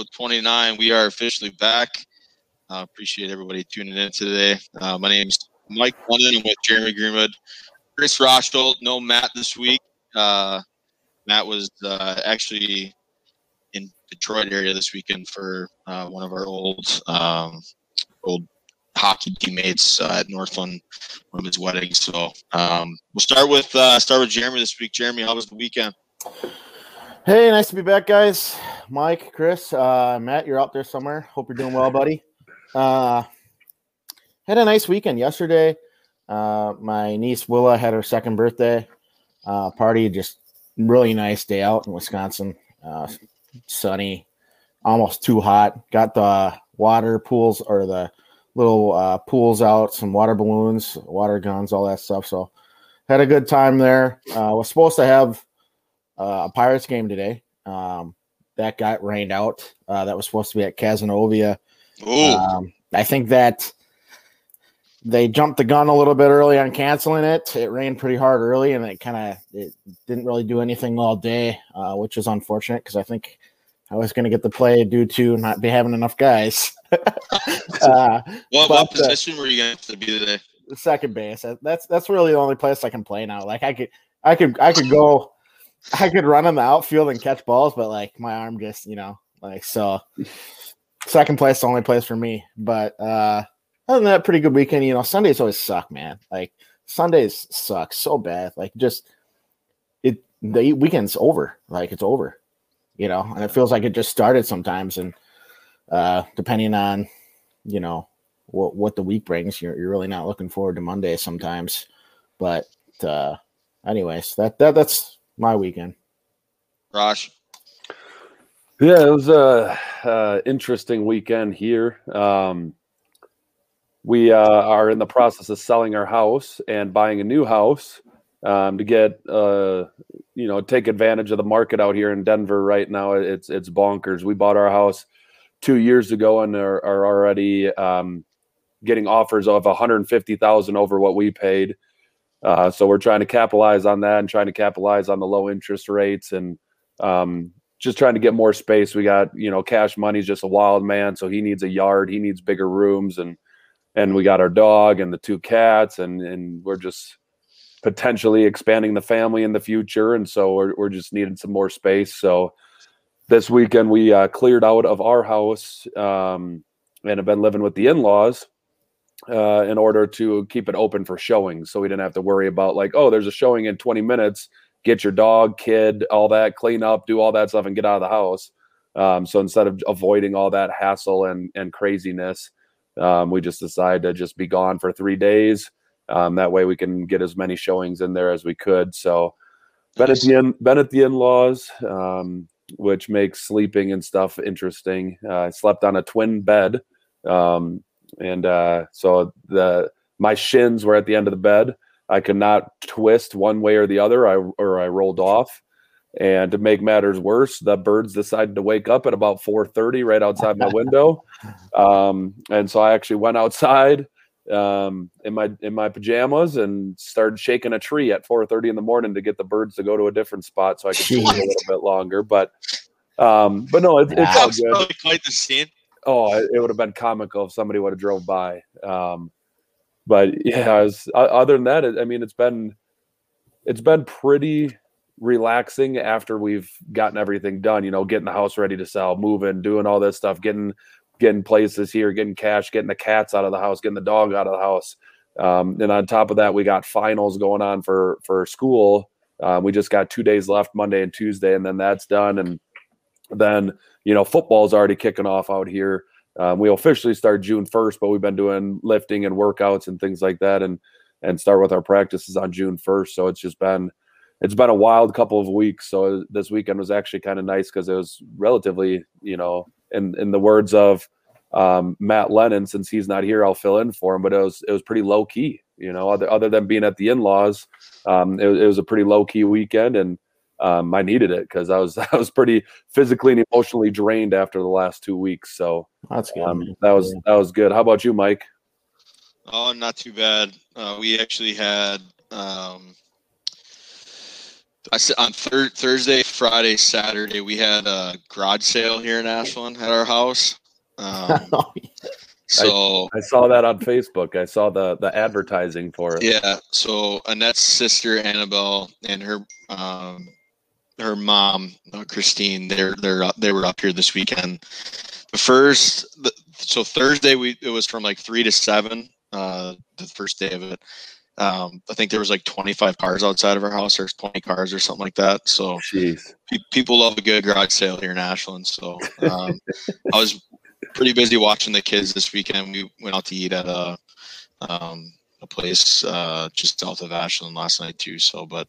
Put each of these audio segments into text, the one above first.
episode 29. We are officially back. Uh, appreciate everybody tuning in today. Uh, my name is Mike Lennon. I'm with Jeremy Greenwood, Chris Rochel. No Matt this week. Uh, Matt was uh, actually in Detroit area this weekend for uh, one of our old um, old hockey teammates uh, at Northland, his weddings. So um, we'll start with start with Jeremy this week. Jeremy, how was the weekend? Hey, nice to be back, guys. Mike, Chris, uh, Matt, you're out there somewhere. Hope you're doing well, buddy. Uh, had a nice weekend yesterday. Uh, my niece Willa had her second birthday uh, party. Just really nice day out in Wisconsin. Uh, sunny, almost too hot. Got the water pools or the little uh, pools out, some water balloons, water guns, all that stuff. So had a good time there. Uh, was supposed to have uh, a Pirates game today. Um, that got rained out. Uh, that was supposed to be at Casanova. Um, I think that they jumped the gun a little bit early on canceling it. It rained pretty hard early, and it kind of it didn't really do anything all day, uh, which is unfortunate because I think I was going to get the play due to not be having enough guys. uh, what, but, what uh, position were you going to be today? Second base. That's that's really the only place I can play now. Like I could, I could, I could go, I could run in the outfield and catch balls, but like my arm just, you know, like so. Second place, the only place for me. But uh other than that, pretty good weekend. You know, Sundays always suck, man. Like Sundays suck so bad. Like just it the weekend's over. Like it's over you know, and it feels like it just started sometimes. And uh, depending on, you know, what what the week brings, you're you're really not looking forward to Monday sometimes. But uh, anyways, that that that's my weekend. Rosh. Yeah, it was a, a interesting weekend here. Um, we uh, are in the process of selling our house and buying a new house um, to get uh, you know take advantage of the market out here in Denver right now. It's it's bonkers. We bought our house two years ago and are, are already um, getting offers of 150,000 over what we paid. Uh, so we're trying to capitalize on that and trying to capitalize on the low interest rates and um, just trying to get more space. We got you know cash money's just a wild man, so he needs a yard, he needs bigger rooms, and and we got our dog and the two cats, and and we're just potentially expanding the family in the future, and so we're, we're just needing some more space. So this weekend we uh, cleared out of our house um, and have been living with the in-laws uh, in order to keep it open for showings, so we didn't have to worry about like, oh, there's a showing in 20 minutes. Get your dog, kid, all that, clean up, do all that stuff, and get out of the house. Um, so instead of avoiding all that hassle and and craziness, um, we just decided to just be gone for three days um, that way we can get as many showings in there as we could. So been at the in, been at the in-laws, um, which makes sleeping and stuff interesting. Uh, I slept on a twin bed. Um, and uh, so the my shins were at the end of the bed. I could not twist one way or the other, I, or I rolled off. And to make matters worse, the birds decided to wake up at about 4:30 right outside my window. Um, and so I actually went outside, um, in my in my pajamas and started shaking a tree at 4:30 in the morning to get the birds to go to a different spot so I could sleep a little bit longer. But um, but no, it, it's all good. quite the scene. Oh, it, would have been comical if somebody would have drove by. Um, but yeah, was, other than that, I mean, it's been it's been pretty relaxing after we've gotten everything done. You know, getting the house ready to sell, moving, doing all this stuff, getting getting places here, getting cash, getting the cats out of the house, getting the dog out of the house. Um, and on top of that, we got finals going on for for school. Um, we just got two days left, Monday and Tuesday, and then that's done. And then you know, football's already kicking off out here. Um, we officially start June first, but we've been doing lifting and workouts and things like that, and and start with our practices on June first. So it's just been it's been a wild couple of weeks. So this weekend was actually kind of nice because it was relatively, you know, in in the words of um, Matt Lennon, since he's not here, I'll fill in for him. But it was it was pretty low key, you know. Other other than being at the in laws, um, it, it, was a pretty low key weekend, and um, I needed it because I was I was pretty physically and emotionally drained after the last two weeks. So that's good. Um, that was that was good. How about you, Mike? Oh, not too bad. Uh, we actually had um, I said on thir- Thursday, Friday, Saturday, we had a garage sale here in Ashland at our house. Um, so I saw that on Facebook. I saw the the advertising for it. yeah, so Annette's sister Annabelle and her um, her mom uh, Christine, they're they're up, they were up here this weekend. The first, the, so Thursday we it was from like three to seven. Uh, the first day of it. Um, I think there was like 25 cars outside of our house. There's 20 cars or something like that. So Jeez. pe- people love a good garage sale here in Ashland. So um, I was pretty busy watching the kids this weekend. We went out to eat at a um, a place uh, just south of Ashland last night too. So, but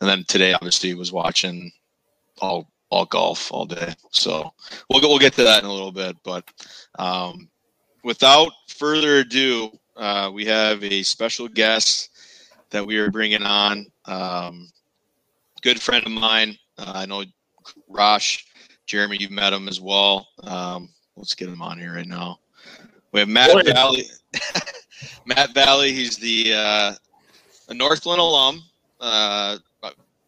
and then today obviously was watching all all golf all day. So we'll get, we'll get to that in a little bit. But um, without further ado, uh, we have a special guest that we are bringing on. Um, good friend of mine. Uh, I know Rosh, Jeremy, you've met him as well. Um, let's get him on here right now. We have Matt Valley. Matt Valley, he's the uh, a Northland alum. Uh,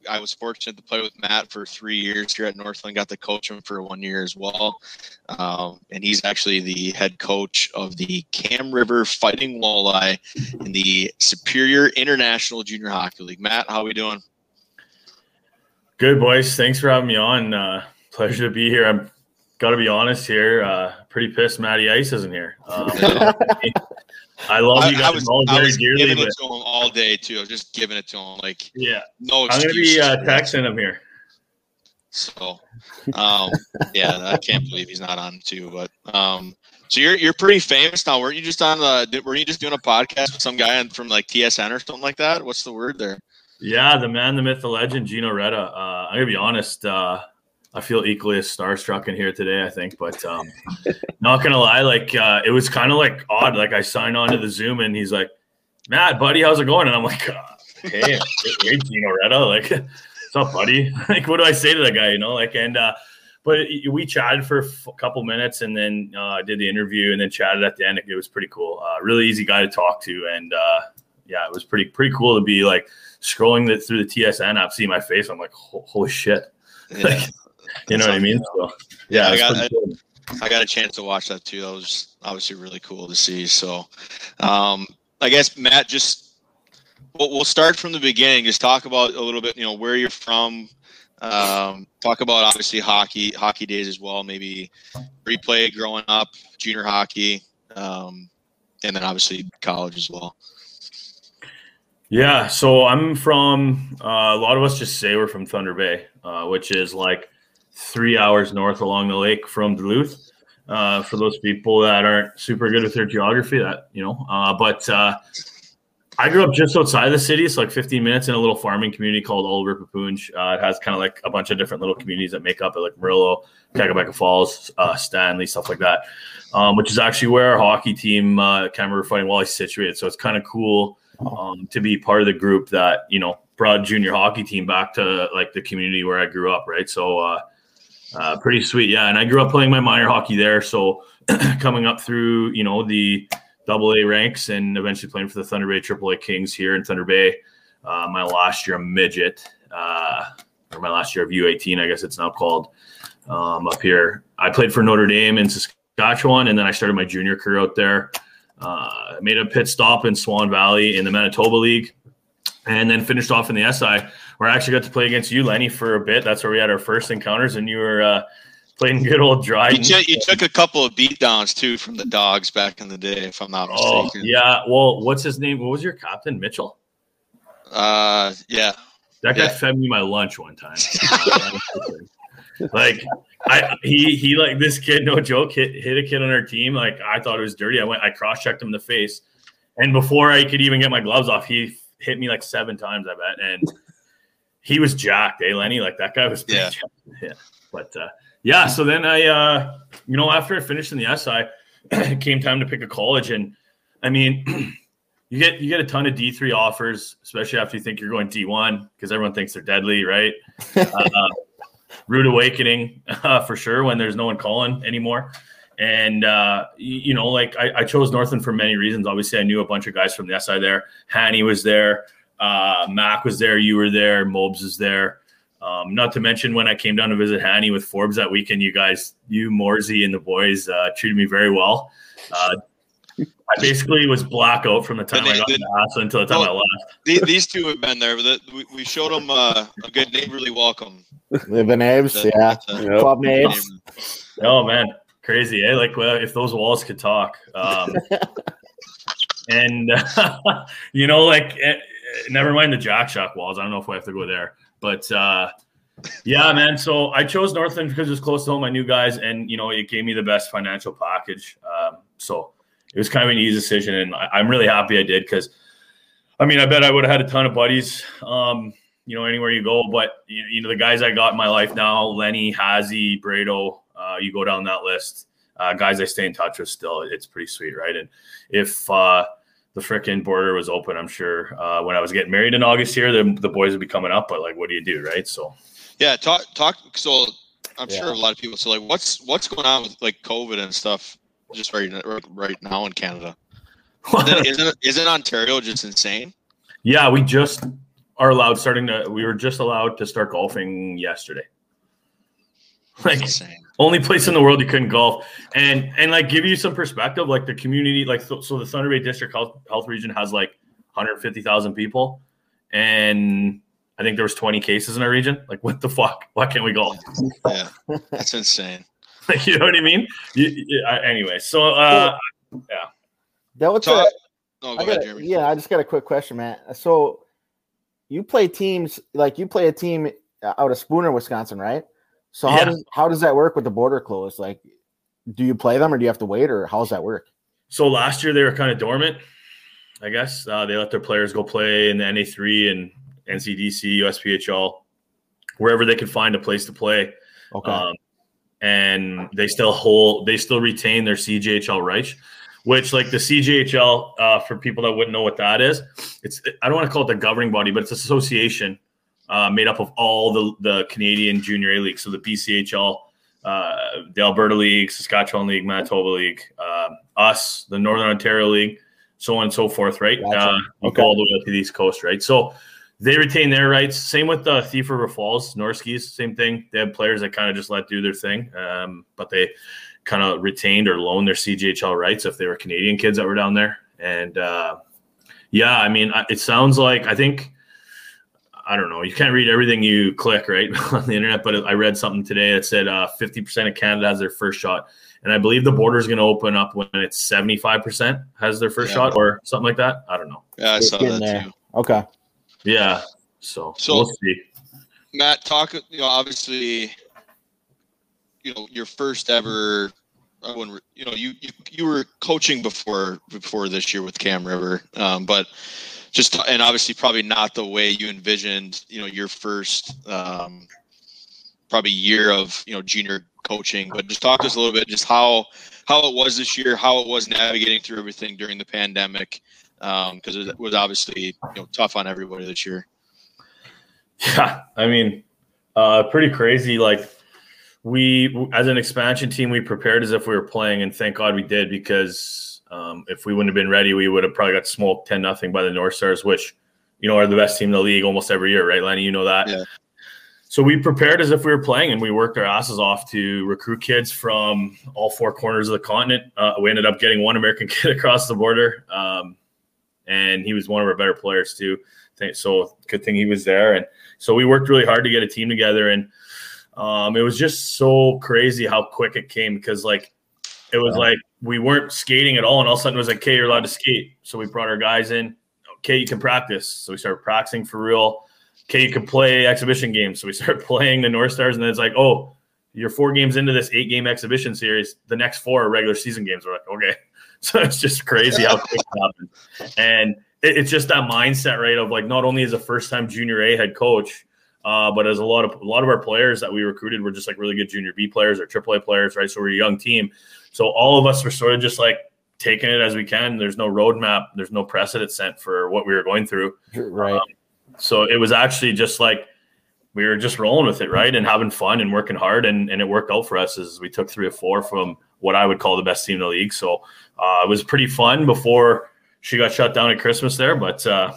I was fortunate to play with Matt for three years here at Northland. Got to coach him for one year as well, um, and he's actually the head coach of the Kam River Fighting Walleye in the Superior International Junior Hockey League. Matt, how are we doing? Good boys. Thanks for having me on. Uh, pleasure to be here. I'm got to be honest here. Uh, pretty pissed Matty Ice isn't here. Um, I love I, you I guys was, all very I very was dearly, giving but it to him all day too. I was just giving it to him like yeah, no I'm gonna be uh, texting him here. So, um, yeah, I can't believe he's not on too. But um, so you're you're pretty famous now. Weren't you just on the? Were you just doing a podcast with some guy from like TSN or something like that? What's the word there? Yeah, the man, the myth, the legend, Gino Reda. Uh, I'm gonna be honest. Uh, I feel equally as starstruck in here today. I think, but um, not gonna lie, like uh, it was kind of like odd. Like I signed on to the Zoom, and he's like, "Matt, buddy, how's it going?" And I'm like, uh, "Hey, hey, Gino Reda, like, what's up, buddy? like, what do I say to that guy? You know, like, and uh, but we chatted for a f- couple minutes, and then uh, did the interview, and then chatted at the end. It was pretty cool. Uh, really easy guy to talk to, and uh, yeah, it was pretty pretty cool to be like scrolling the, through the TSN app, see my face. I'm like, holy shit. Yeah, You know what I mean? So, Yeah, I got- pretty cool. I got a chance to watch that too. That was obviously really cool to see. So, um, I guess Matt, just we'll, we'll start from the beginning. Just talk about a little bit, you know, where you're from. Um, talk about obviously hockey, hockey days as well. Maybe replay growing up, junior hockey, um, and then obviously college as well. Yeah, so I'm from. Uh, a lot of us just say we're from Thunder Bay, uh, which is like three hours north along the lake from Duluth. Uh, for those people that aren't super good with their geography, that you know. Uh, but uh, I grew up just outside the city, so like 15 minutes in a little farming community called Oliver Paipoonge. Uh, it has kind of like a bunch of different little communities that make up it, like Murillo, Kakabeka Falls, uh, Stanley, stuff like that. Um, which is actually where our hockey team, uh, Kam River Fighting Walleye, is situated. So it's kind of cool um, to be part of the group that you know brought junior hockey team back to like the community where I grew up, right? So uh, pretty sweet, yeah. And I grew up playing my minor hockey there, so coming up through you know the double A ranks and eventually playing for the Thunder Bay Triple A Kings here in Thunder Bay. Uh, my last year, midget, uh, or my last year of U18, I guess it's now called. Um, up here, I played for Notre Dame in Saskatchewan, and then I started my junior career out there. Uh, made a pit stop in Swan Valley in the Manitoba League, and then finished off in the SI, where I actually got to play against you, Lenny, for a bit. That's where we had our first encounters, and you were uh, playing good old You, Dryden. you took a couple of beatdowns too from the dogs back in the day, if I'm not Oh, mistaken. yeah. Well, what's his name? What was your captain? Mitchell? Uh, yeah. That guy Yeah. fed me my lunch one time. like I he he like this kid, no joke, hit hit a kid on our team. Like I thought it was dirty. I went, I cross checked him in the face, and before I could even get my gloves off, he hit me like seven times. I bet, and he was jacked, eh, Lenny? Like that guy was Yeah. jacked. yeah. But uh, yeah, so then I, uh, you know, after I finished in the SI, it came time to pick a college, and I mean. You get you get a ton of D three offers, especially after you think you're going D one because everyone thinks they're deadly, right? uh, rude awakening uh, for sure when there's no one calling anymore. And uh, you, you know, like I, I chose Northern for many reasons. Obviously, I knew a bunch of guys from the SI there. Hanny was there. Uh, Mac was there. You were there. Mobes is there. Um, not to mention when I came down to visit Hanny with Forbes that weekend, you guys, you Morsey and the boys uh, treated me very well. Uh, I basically was blackout from the time But I got they- to Asa until the time I left. These, these two have been there, but the, we, we showed them uh, a good neighborly welcome. The Benaves, That- yeah. that's a- Yep. Club names. Oh man, crazy! Eh? Like well, if those walls could talk. Um, and you know, like eh, never mind the Jack Shock walls. I don't know if we have to go there, but uh, yeah, man. So I chose Northland because it was close to home. I knew guys, and you know, it gave me the best financial package. Um, so it was kind of an easy decision, and I, I'm really happy I did because. I mean, I bet I would have had a ton of buddies, um, you know, anywhere you go. But you, you know, the guys I got in my life now, Lenny, Hazy, Brado, uh, you go down that list. Uh, guys I stay in touch with still. It's pretty sweet, right? And if uh, the frickin' border was open, I'm sure uh, when I was getting married in August here, the, the boys would be coming up. But like, what do you do, right? So Yeah, talk talk. So I'm Yeah. sure a lot of people. So like, what's what's going on with like COVID and stuff just right right now in Canada? Isn't, isn't isn't Ontario just insane? yeah, we just are allowed starting to. We were just allowed to start golfing yesterday. Like insane. only place in the world you couldn't golf and and like give you some perspective like the community like so, so the thunder bay district health, health region has like 150000 people and i think there was 20 cases in our region like what the fuck why can't we golf Yeah, that's insane. like you know what i mean you, you- I- anyway so uh yeah. That was So, a- oh, go I ahead, got Jeremy. yeah, I just got a quick question, Matt. So you play teams like you play a team out of Spooner, Wisconsin, right? So how Yeah. does how does that work with the border closed? Like, do you play them or do you have to wait, or how does that work? so last year they were kind of dormant i guess uh, they let their players go play in the na3 and ncdc usphl wherever they could find a place to play Okay, Um, and they still hold, they still retain their CJHL rights, which like the CJHL, uh, for people that wouldn't know what that is, it's, I don't want to call it the governing body, but it's an association uh, made up of all the, the Canadian junior A leagues. So the BCHL, uh, the Alberta League, Saskatchewan League, Manitoba League, um, us, the Northern Ontario League, so on and so forth, right? Gotcha. Uh, Okay. all the way to the East Coast, right? So they retain their rights. Same with the Thief River Falls, Norskies, same thing. They have players that kind of just let do their thing, um, but they kind of retained or loaned their CJHL rights if they were Canadian kids that were down there. And uh, yeah, I mean, it sounds like I think I don't know. You can't read everything you click right on the internet, but I read something today that said uh, 50% of Canada has their first shot, and I believe the border is going to open up when it's 75% has their first Yeah. shot or something like that. I don't know. Yeah, I It's saw that there. too. okay. Yeah, so, So- we'll see. Matt, talk. You know, obviously, you know, your first ever. I wouldn't. You know, you you, you were coaching before before this year with Kam River, um, but just and obviously probably not the way you envisioned. You know, your first um, probably year of you know junior coaching. But just talk to us a little bit, just how how it was this year, how it was navigating through everything during the pandemic, because it was obviously you know tough on everybody this year. Yeah, I mean, uh, pretty crazy. Like we, as an expansion team, we prepared as if we were playing, and thank God we did because um, if we wouldn't have been ready, we would have probably got smoked ten nothing by the North Stars, which you know are the best team in the league almost every year, right, Lenny? You know that. Yeah. So we prepared as if we were playing, and we worked our asses off to recruit kids from all four corners of the continent. Uh, we ended up getting one American kid across the border, um, and he was one of our better players too. So good thing he was there, and so we worked really hard to get a team together, and um, it was just so crazy how quick it came because like it was Yeah. like we weren't skating at all, and all of a sudden it was like, "Okay, you're allowed to skate." So we brought our guys in. Okay, you can practice. So we started practicing for real. Okay, you can play exhibition games. So we started playing the North Stars, and then it's like, "Oh, you're four games into this eight game exhibition series. The next four are regular season games." We're like, "Okay." So it's just crazy how it happened, and it, it's just that mindset, right? Of like, not only as a first time junior A head coach, uh, but as a lot of a lot of our players that we recruited were just like really good junior B players or AAA players, right? So we're a young team. So all of us were sort of just like taking it as we can. There's no roadmap. There's no precedent set for what we were going through. Right. So it was actually just like we were just rolling with it, right? And having fun and working hard. And, and it worked out for us as we took three or four from what I would call the best team in the league. So uh, it was pretty fun before she got shut down at Christmas there. But uh,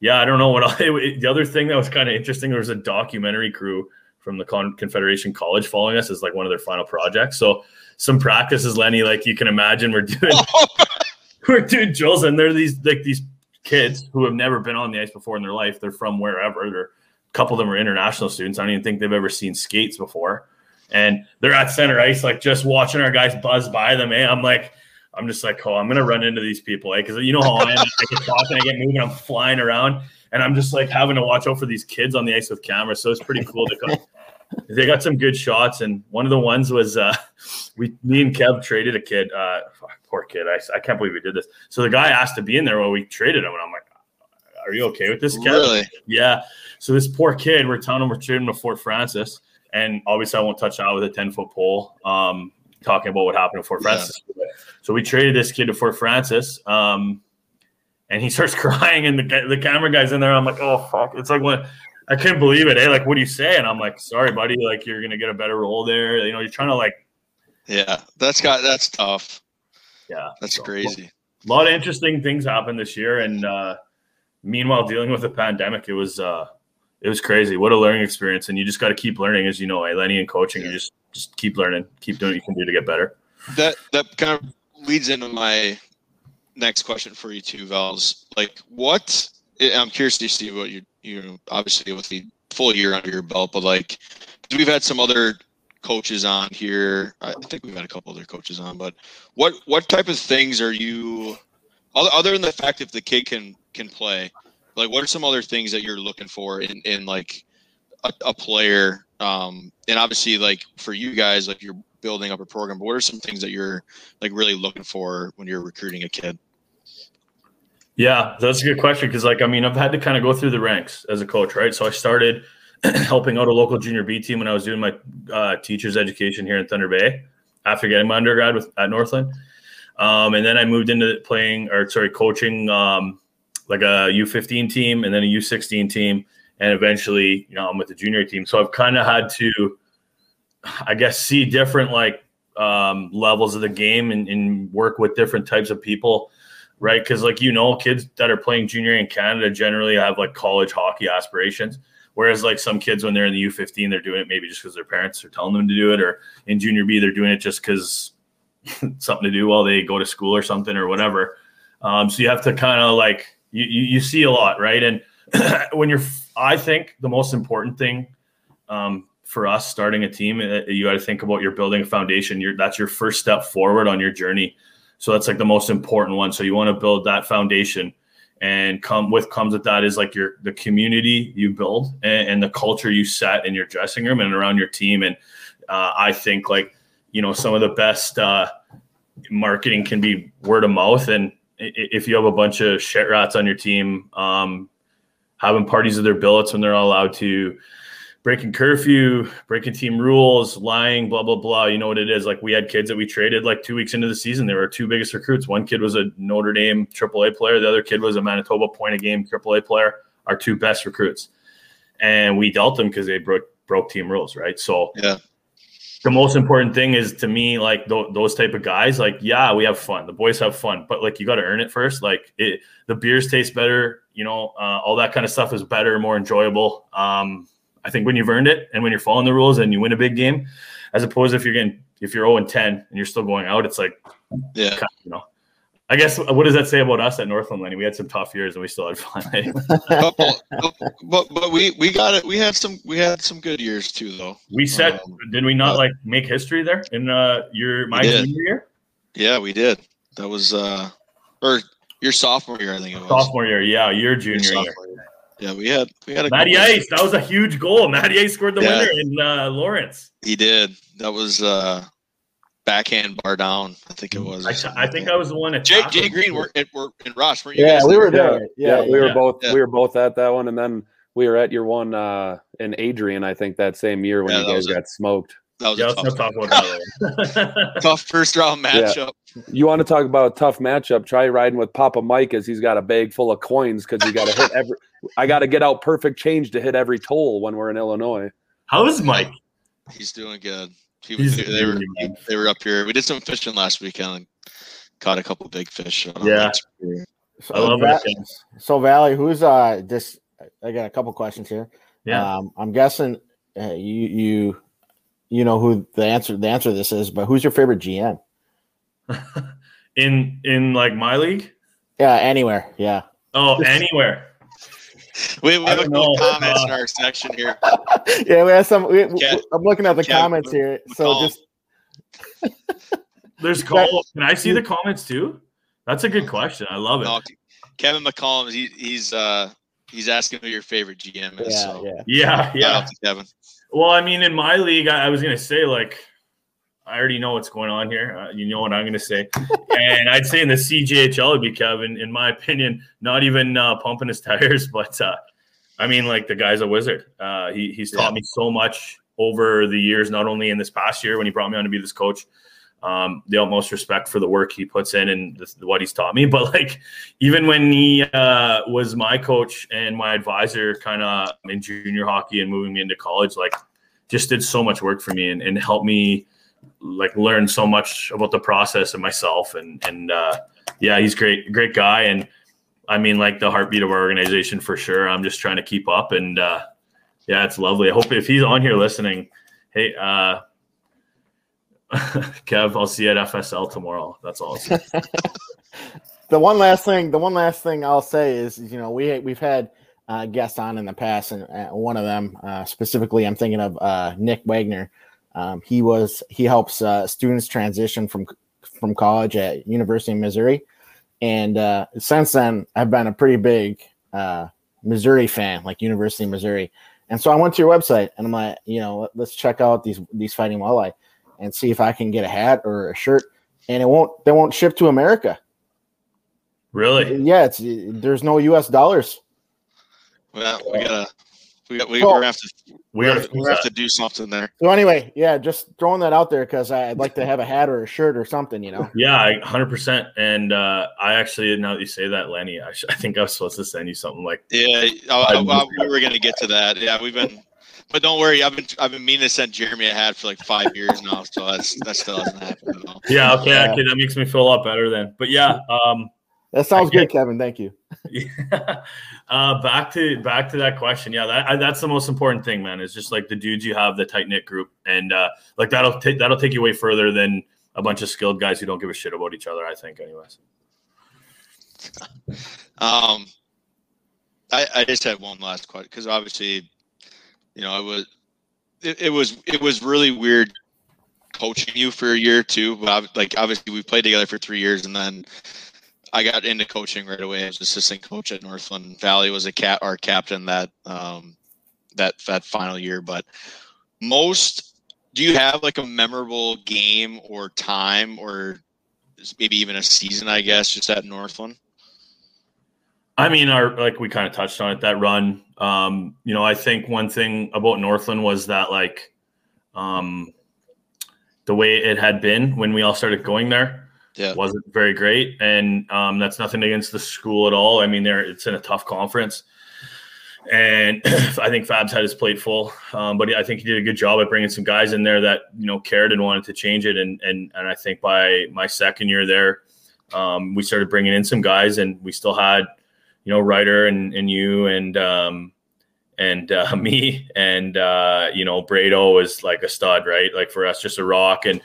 yeah, I don't know what I, the other thing that was kind of interesting. There was a documentary crew from the Con- Confederation College following us as like one of their final projects. So some practices, Lenny, like you can imagine, we're doing we're doing drills, and they're these like these kids who have never been on the ice before in their life. They're from wherever. They're a couple of them are international students. I don't even think they've ever seen skates before, and they're at center ice, like just watching our guys buzz by them. Eh? I'm like. I'm just like, oh, I'm gonna run into these people, because eh? you know how I am. I get talking, I get moving, I'm flying around, and I'm just like having to watch out for these kids on the ice with cameras. So it's pretty cool to come. They got some good shots, and one of the ones was uh, we, me and Kev traded a kid. Uh, poor kid, I, I can't believe we did this. So the guy asked to be in there while we traded him, and I'm like, "Are you okay with this, Kev?" Really? Yeah. So this poor kid, we're telling him we're trading him to Fort Frances, and obviously I won't touch out with a 10 foot pole. Um, talking about what happened at Fort. Yeah. So we traded this kid to Fort Frances. Um, and he starts crying, and the the camera guy's in there. I'm like, oh fuck! It's like when I couldn't believe it. Eh? Like, what do you say? And I'm like, sorry, buddy. Like, you're gonna get a better role there. You know, you're trying to like. Yeah, that's got that's tough. Yeah, that's so, crazy. A lot of interesting things happened this year, and uh, meanwhile, dealing with the pandemic, it was uh, it was crazy. What a learning experience, and you just got to keep learning, as you know, Lenny and coaching. Yeah. You just just keep learning, keep doing what you can do to get better. That that kind of leads into my next question for you too, Vals. Like, what? I'm curious to see what you you obviously with the full year under your belt, but like, we've had some other coaches on here. I think we've had a couple other coaches on, but what what type of things are you other than the fact if the kid can can play? Like, what are some other things that you're looking for in in like a, a player? Um, and obviously, like for you guys, like you're building up a program. But what are some things that you're like really looking for when you're recruiting a kid? Yeah, that's a good question because, like, I mean, I've had to kind of go through the ranks as a coach, right? So I started helping out a local junior B team when I was doing my uh, teacher's education here in Thunder Bay after getting my undergrad with at Northland, um, and then I moved into playing or sorry, coaching um, like a U15 team and then a U16 team, and eventually, you know, I'm with the junior team. So I've kind of had to, I guess, see different like um, levels of the game and, and work with different types of people right? Because like you know, kids that are playing junior in Canada generally have like college hockey aspirations. Whereas like some kids when they're in the U15, they're doing it maybe just because their parents are telling them to do it, or in junior B, they're doing it just because something to do while they go to school or something or whatever. Um, so you have to kind of like you, you, you see a lot, right? And when you're, I think the most important thing um, for us starting a team, uh, you got to think about you're building a foundation. You're that's your first step forward on your journey so that's like the most important one. So you want to build that foundation and come with comes with that is like your the community you build and, and the culture you set in your dressing room and around your team. And uh, I think like, you know, some of the best uh, marketing can be word of mouth. And if you have a bunch of shit rats on your team, um, having parties of their billets when they're all allowed to, breaking curfew, breaking team rules, lying, blah blah blah. You know what it is. Like we had kids that we traded like two weeks into the season. They were our two biggest recruits. One kid was a Notre Dame AAA player. The other kid was a Manitoba point a game AAA player. Our two best recruits, and we dealt them because they broke broke team rules. Right. So yeah. The most important thing is to me, like th- those type of guys. Like, yeah, we have fun. The boys have fun, but like you got to earn it first. Like, it, the beers taste better. You know, uh, all that kind of stuff is better, more enjoyable. Um, I think when you've earned it and when you're following the rules and you win a big game, as opposed if you're getting if you're 0 and 10 and you're still going out, it's like yeah, you know. I guess what does that say about us at Northland, Lenny? We had some tough years and we still had fun. but, but, but we we got it. We had some we had some good years too, though. We set um, did we not like make history there in uh your my junior year? Yeah, we did. That was uh or your sophomore year, I think it was. Sophomore year, yeah, your junior your year. Year. Yeah, we had we had a Matty Ice. That was a huge goal. Matty Ice scored the yeah. winner in uh, Lawrence. He did. That was uh, backhand bar down. I think it was. I, I think I was the one. At Jay, Jay Green were, were in Ross. Were you? Yeah, we were there. Yeah, yeah, yeah we were both. We were both at that one, and then we were at your one uh, in Adrian. I think that same year when you guys got smoked. That was yeah, let's talk about tough first round matchup. Yeah. You want to talk about a tough matchup? Try riding with Papa Mike as he's got a bag full of coins because you got to hit every. I got to get out perfect change to hit every toll when we're in Illinois. How is Mike? He's doing good. He, he's they, were they were up here. We did some fishing last weekend and caught a couple big fish. yeah. So, I love Va- it. So Valley, who's uh this? I got a couple questions here. Yeah. Um, I'm guessing uh, you you you know who the answer the answer to this is, but who's your favorite GM? In in like my league. Yeah, anywhere. Yeah. Oh, anywhere. We, we have a don't couple comments in Uh, our section here. yeah, we have some. We, we- Kev- I'm looking at the Kev comments here. So McCollum. just There's call. Can I see the comments too? That's a good question. I love it. No, Kevin McCollum, he, he's uh he's asking who your favorite GM is. yeah, so yeah. Yeah, yeah. Kevin. Well, I mean, in my league, I, I was gonna say like, I already know what's going on here. Uh, you know what I'm gonna say, and I'd say in the CJHL it'd be Kevin. In my opinion, not even uh, pumping his tires, but uh, I mean, like the guy's a wizard. Uh, he, he's taught Yeah. me so much over the years, not only in this past year when he brought me on to be this coach. Um, the utmost respect for the work he puts in and this, what he's taught me. But like, even when he uh, was my coach and my advisor, kind of in junior hockey and moving me into college, like, just did so much work for me and, and helped me like learn so much about the process and myself. And and uh, yeah, he's great, great guy. And I mean, like the heartbeat of our organization for sure. I'm just trying to keep up. And uh, yeah, it's lovely. I hope if he's on here listening, hey, uh, Kev, I'll see you at FSL tomorrow. That's all. The one last thing, the one last thing I'll say is, you know, we we've had uh, guests on in the past, and one of them uh, specifically, I'm thinking of uh, Nick Wagner. Um, he was he helps uh, students transition from from college at University of Missouri, and uh, since then I've been a pretty big uh, Missouri fan, like University of Missouri. And so I went to your website, and I'm like, you know, let, let's check out these these fighting walleye, and see if I can get a hat or a shirt. And it won't they won't ship to America. really? Yeah, it's there's no U.S. dollars. Well, we gotta we we, Oh. we're gonna have to We we're gonna, we're have to do something there. So anyway, yeah, just throwing that out there because I'd like to have a hat or a shirt or something, you know. Yeah, I- 100%. And uh, I actually, now that you say that, Lenny, I, sh- I think I was supposed to send you something like, Yeah, I, I, I- we were gonna get to that. Yeah, we've been, but don't worry. I've been I've been meaning to send Jeremy a hat for like five years now, so that's that still hasn't happened at all. yeah, okay, Yeah. okay, that makes me feel a lot better then. But yeah, um, That sounds Okay. good, Kevin. Thank you. yeah. uh, back to back to that question. Yeah, that, I, that's the most important thing, man. Is just like the dudes you have, the tight knit group, and uh, like that'll take that'll take you way further than a bunch of skilled guys who don't give a shit about each other. I think, anyways. Um, I, I just had one last question because obviously, you know, it was it, it was it was really weird coaching you for a year two. But like obviously, we played together for three years, and then I got into coaching right away. I was assistant coach at Northland Valley. Was a cat our captain that um that that final year. But most, do you have like a memorable game or time or maybe even a season? I guess just at Northland. I mean, our like we kind of touched on it that run. Um, you know, I think one thing about Northland was that like um, the way it had been when we all started going there Yeah. wasn't very great, and um, that's nothing against the school at all. I mean, there it's in a tough conference, and I think Fab's had his plate full, um, but I think he did a good job at bringing some guys in there that you know cared and wanted to change it, and and and I think by my second year there, um, we started bringing in some guys, and we still had you know, Ryder and, and you and um, and uh, me and uh, you know, Brado was like a stud, right? Like for us, just a rock. And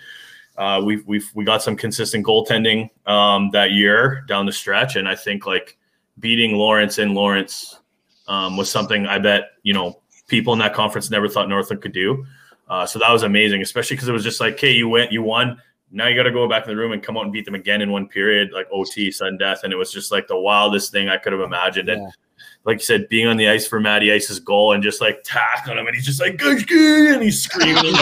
uh, we've we've we got some consistent goaltending um, that year down the stretch, and I think like beating Lawrence in Lawrence um, was something I bet you know people in that conference never thought Northland could do. Uh, so that was amazing, especially because it was just like, okay, you went, you won. Now you got to go back in the room and come out and beat them again in one period, like OT, sudden death, and it was just like the wildest thing I could have imagined. And like you said, being on the ice for Matty Ice's goal and just like tackling him, and he's just like "Good, good," and he's screaming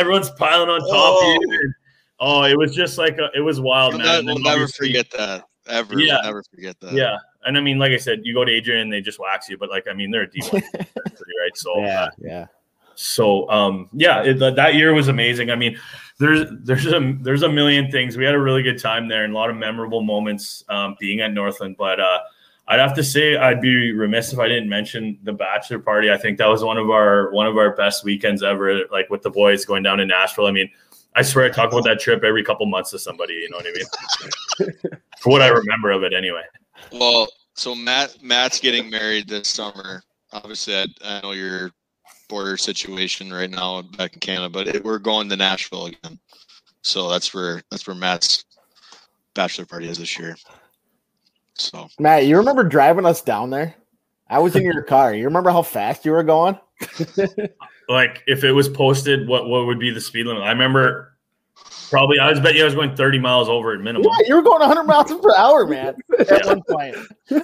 in my face, and everyone's piling on top Oh. of you. And, oh, it was just like a, it was wild, We'll, man. And we'll never forget that ever. Yeah. We'll never forget that. Yeah, and I mean, like I said, you go to Adrian, and they just wax you, but like I mean, they're a D one, right? So Yeah, yeah. so um, yeah, it, that- that year was amazing. I mean, there's there's a there's a million things. We had a really good time there and a lot of memorable moments um, being at Northland. But uh, I'd have to say I'd be remiss if I didn't mention the bachelor party. I think that was one of our one of our best weekends ever. Like with the boys going down to Nashville. I mean, I swear I talk about that trip every couple months to somebody. You know what I mean? For what I remember of it, anyway. Well, so Matt Matt's getting married this summer. Obviously, I, I know your border situation right now back in Canada, but it, we're going to Nashville again. So that's where that's where Matt's bachelor party is this year. So Matt, you remember driving us down there? I was in your car. You remember how fast you were going? Like if it was posted, what what would be the speed limit? I remember probably I was bet you I was going 30 miles over at minimum. Yeah, you were going 100 miles per hour, man. At Yeah. one point.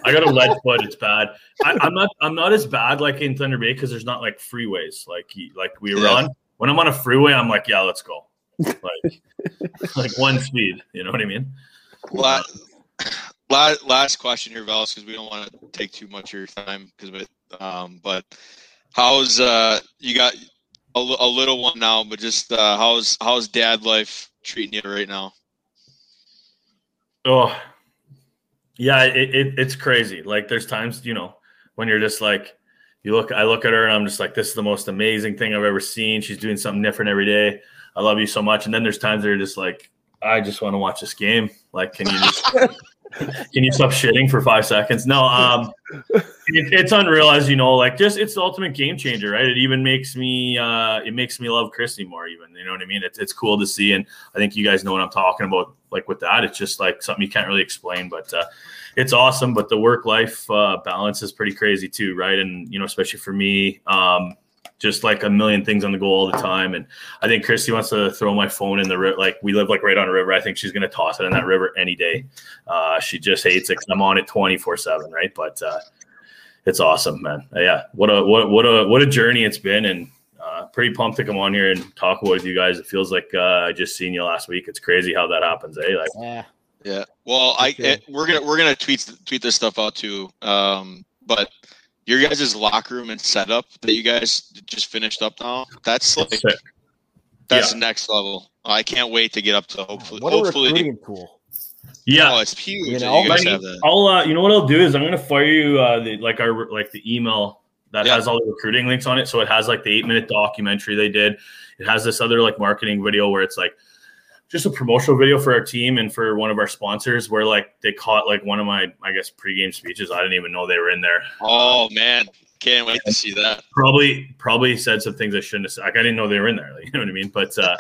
I got a lead foot. It's bad. I, I'm not. I'm not as bad like in Thunder Bay because there's not like freeways like he- like we were Yeah. on. When I'm on a freeway, I'm like, yeah, let's go. Like, like one speed. You know what I mean? last, last, last question here, Valis, because we don't want to take too much of your time. Because, um, but how's uh you got a, a little one now, but just uh, how's how's dad life treating you right now? Oh, yeah. It, it it's crazy. Like there's times you know when you're just like you look. I look at her and I'm just like, this is the most amazing thing I've ever seen. She's doing something different every day. I love you so much. And then there's times that you're just like, I just want to watch this game. Like, can you just can you stop shitting for five seconds? No, um, it, it's unreal, as you know. Like, just it's the ultimate game changer, right? It even makes me, uh, it makes me love Christy more. Even, you know what I mean? It's it's cool to see, and I think you guys know what I'm talking about. Like with that, it's just like something you can't really explain, but uh, it's awesome. But the work life uh, balance is pretty crazy too, right? And you know, especially for me. Um, just like a million things on the go all the time. And I think Christy wants to throw my phone in the river. Like we live like right on a river. I think she's going to toss it in that river any day. Uh, she just hates it 'cause I'm on it 24 seven. Right. But, uh, it's awesome, man. Uh, yeah. What a, what, what a, what a journey it's been. And, uh, pretty pumped to come on here and talk about it with you guys. It feels like, uh, I just seen you last week. It's crazy how that happens. Eh? Like, Yeah. Yeah. Well, I sure. it, we're gonna we're gonna tweet tweet this stuff out too. Um, but your guys' locker room and setup that you guys just finished up now, that's like it's sick. that's Yeah. next level. I can't wait to get up to hopefully What a hopefully recruiting tool. yeah. oh, it's huge. You know, you guys I mean, that. I'll uh, you know what I'll do is I'm gonna fire you uh, the, like our like the email that Yeah. has all the recruiting links on it. So it has like the eight minute documentary they did. It has this other like marketing video where it's like just a promotional video for our team and for one of our sponsors where like they caught like one of my I guess pregame speeches. I didn't even know they were in there. Oh man, can't wait to see that. Probably probably said some things I shouldn't have said. Like I didn't know they were in there. Like, you know what I mean? But uh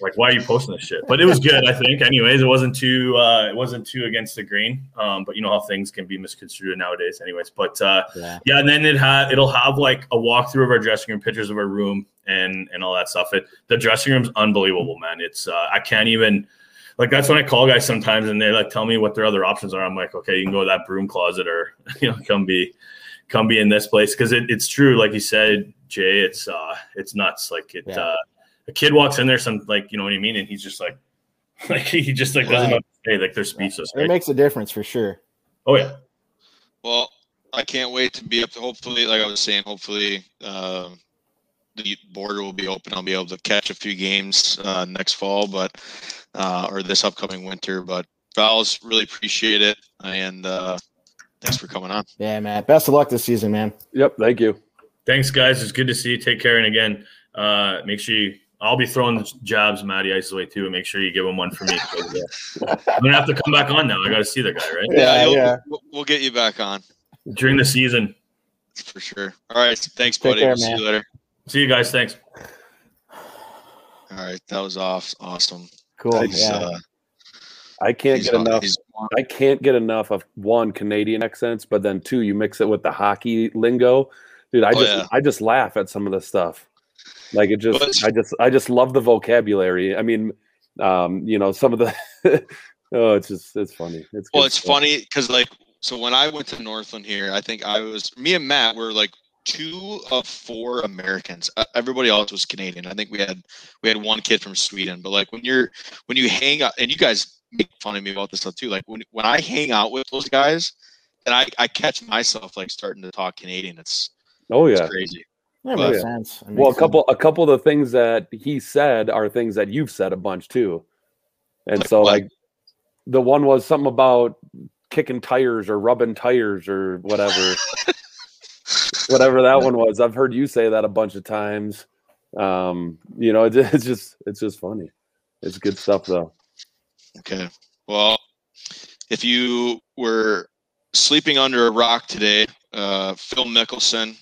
like why are you posting this shit? But it was good, I think. Anyways, it wasn't too uh it wasn't too against the grain. Um, but you know how things can be misconstrued nowadays, anyways. But uh Yeah. yeah, and then it had it'll have like a walkthrough of our dressing room, pictures of our room, and and all that stuff. It the dressing room's unbelievable, man. It's uh, I can't even like that's when I call guys sometimes and they like tell me what their other options are. I'm like, okay, you can go to that broom closet or you know come be come be in this place because it, it's true, like you said, Jay. It's uh it's nuts. Like it Yeah. uh a kid walks in there, some like you know what I mean, and he's just like like he just like doesn't know what to say. Like they're speechless. It Right? makes a difference for sure. oh yeah. Well, I can't wait to be up to hopefully, like I was saying, hopefully uh, the border will be open. I'll be able to catch a few games uh, next fall, but uh, or this upcoming winter. But Val's really appreciate it, and uh, thanks for coming on. Yeah, Matt. Best of luck this season, man. Yep. Thank you. Thanks, guys. It's good to see you. Take care. And again, uh, make sure you, I'll be throwing the jabs Matty Ice's way too. And make sure you give him one for me. I'm going to have to come back on now. I got to see the guy, right? Yeah, yeah. We'll, we'll get you back on During the season. for sure. All right, thanks, Take buddy. care, we'll see you later. See you guys. Thanks. All right, that was off. Awesome. Cool. He's, Yeah. uh, I can't get enough. I can't get enough of one Canadian accents, but then two, you mix it with the hockey lingo, dude. I Oh, just yeah. I just laugh at some of the stuff. Like it just it's- I just I just love the vocabulary. I mean, um, you know, some of the oh, it's just it's funny. It's Well, it's stuff. funny because like so when I went to Northland here, I think I was me and Matt were like two of four Americans. Uh, everybody else was Canadian. I think we had we had one kid from Sweden. But like when you're when you hang out and you guys make fun of me about this stuff too. Like when when I hang out with those guys, and I I catch myself like starting to talk Canadian. It's Oh it's yeah. crazy. That Well, makes yeah. sense. It Well, a makes couple a couple of the things that he said are things that you've said a bunch too. And Like so what? like the one was something about kicking tires or rubbing tires or whatever. whatever that one was. I've heard you say that a bunch of times. Um, you know, it's just it's just funny. It's good stuff though. Okay. Well, if you were sleeping under a rock today, uh, Phil Mickelson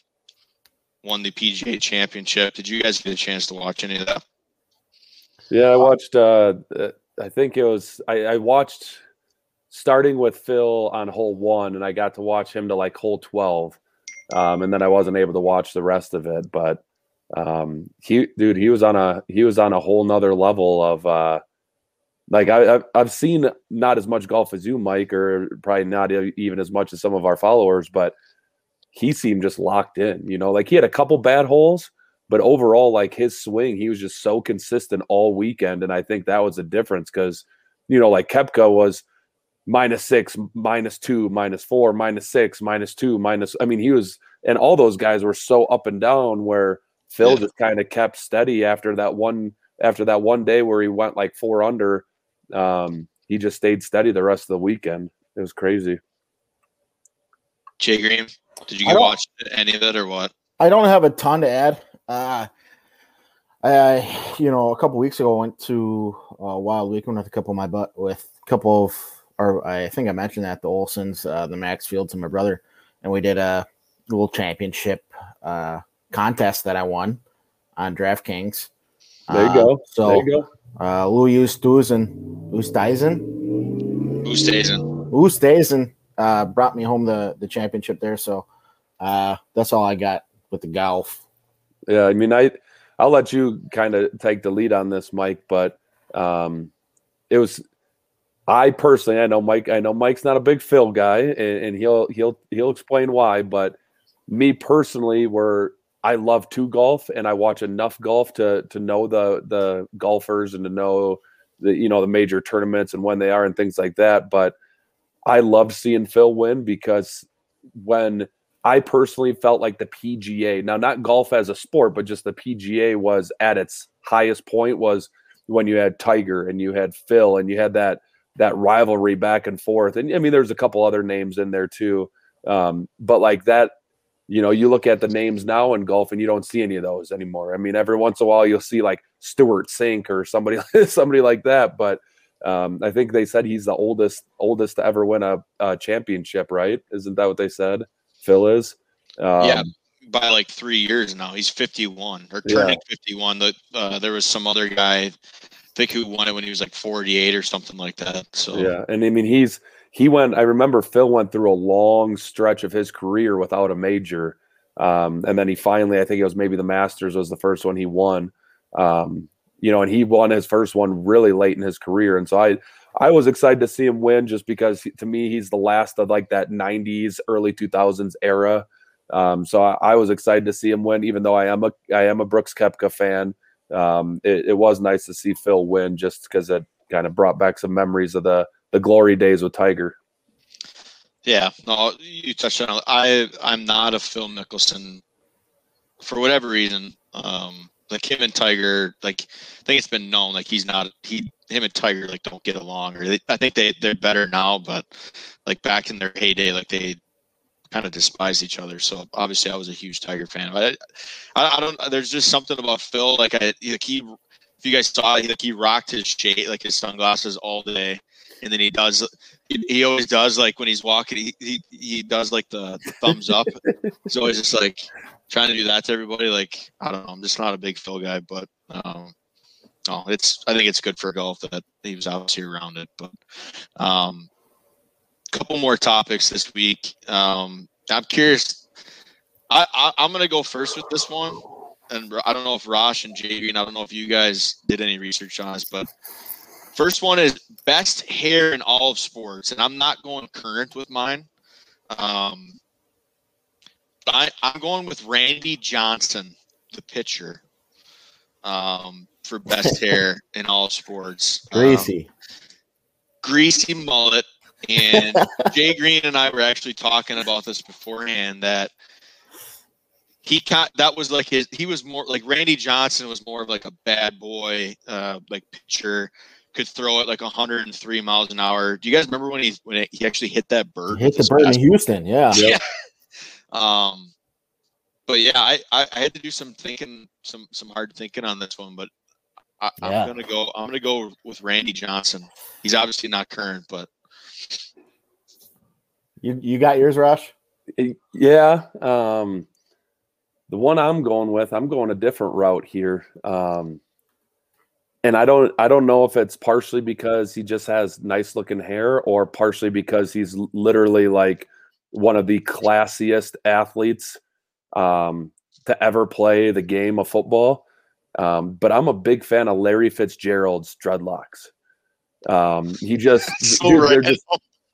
won the PGA Championship. Did you guys get a chance to watch any of that? Yeah, I watched. Uh, I think it was. I, I watched starting with Phil on hole one, and I got to watch him to like hole twelve, um, and then I wasn't able to watch the rest of it. But um, he, dude, he was on a he was on a whole nother level of. Uh, like I, I've seen not as much golf as you, Mike, or probably not even as much as some of our followers, but he seemed just locked in. You know, like he had a couple bad holes, but overall, like his swing, he was just so consistent all weekend, and I think that was a difference because, you know, like Koepka was minus six, minus two, minus four, minus six, minus two, minus. I mean, he was, and all those guys were so up and down where Phil just kind of kept steady after that one after that one day where he went like four under um, he just stayed steady the rest of the weekend. It was crazy. Jay Green, did you get watch any of it or what? I don't have a ton to add. Uh, I, you know, a couple weeks ago, I went to uh, Wild Weekend with a couple of my butt with a couple of, or I think I mentioned that the Olsons, uh, the Max Fields, and my brother, and we did a little championship uh, contest that I won on DraftKings. There you go. Uh, so there you go. Uh, Louis Oosthuizen, Oosthuizen, Oosthuizen, Oosthuizen uh, brought me home the the championship there. So uh, that's all I got with the golf. Yeah, I mean, I I'll let you kind of take the lead on this, Mike. But um, it was I personally, I know Mike. I know Mike's not a big Phil guy, and, and he'll he'll he'll explain why. But me personally, were I love to golf and I watch enough golf to to know the the golfers and to know the you know the major tournaments and when they are and things like that. But I loved seeing Phil win because when I personally felt like the PGA, now not golf as a sport, but just the PGA was at its highest point was when you had Tiger and you had Phil and you had that that rivalry back and forth. And I mean, there's a couple other names in there too. Um, but like that you know, you look at the names now in golf and you don't see any of those anymore. I mean, every once in a while you'll see like Stewart Cink or somebody somebody like that, but um, I think they said he's the oldest oldest to ever win a, a championship, right? Isn't that what they said? Phil is. Um, yeah, by like three years now. He's 51 or turning yeah. 51. That uh, there was some other guy, I think, who won it when he was like 48 or something like that. So yeah, and I mean he's he went. I remember Phil went through a long stretch of his career without a major, um, and then he finally, I think it was maybe the Masters was the first one he won. Um, you know, and he won his first one really late in his career, and so I, I was excited to see him win just because to me he's the last of like that '90s, early 2000s era. Um, so I, I, was excited to see him win, even though I am a I am a Brooks Koepka fan. Um, it, it was nice to see Phil win just because it kind of brought back some memories of the the glory days with Tiger. Yeah, no, you touched on. I I'm not a Phil Mickelson for whatever reason. Um, like him and Tiger, like I think it's been known, like he's not he him and Tiger like don't get along, or they, I think they they're better now, but like back in their heyday, like they kind of despised each other. So obviously, I was a huge Tiger fan. But I, I, don't. There's just something about Phil. Like I, like he, if you guys saw, like he rocked his shade, like his sunglasses all day and then he does he, he always does like when he's walking he he, he does like the, the thumbs up. He's always just like trying to do that to everybody. Like i don't know i'm just not a big phil guy but um oh it's i think it's good for golf that he was obviously around it but um couple more topics this week. Um i'm curious i, I i'm gonna go first with this one. And I don't know if Rosh and JV, and I don't know if you guys did any research on this, but First one is best hair in all of sports, and I'm not going current with mine. Um, I, I'm going with Randy Johnson, the pitcher, um, for best hair in all sports. Greasy, um, greasy mullet. And Jay Green and I were actually talking about this beforehand that he got that was like his he was more like Randy Johnson was more of like a bad boy uh like pitcher could throw it like 103 miles an hour. Do you guys remember when he when it, he actually hit that bird? He hit the bird in Houston, yeah. Yeah. um, but yeah, I, I, I had to do some thinking, some some hard thinking on this one, but I, Yeah. I'm gonna go. I'm gonna go with Randy Johnson. He's obviously not current, but You you got yours, Rush? Yeah. Um, the one I'm going with, I'm going a different route here. Um, and I don't, I don't know if it's partially because he just has nice looking hair, or partially because he's literally like one of the classiest athletes um, to ever play the game of football. Um, but I'm a big fan of Larry Fitzgerald's dreadlocks. Um, he just, so dude, just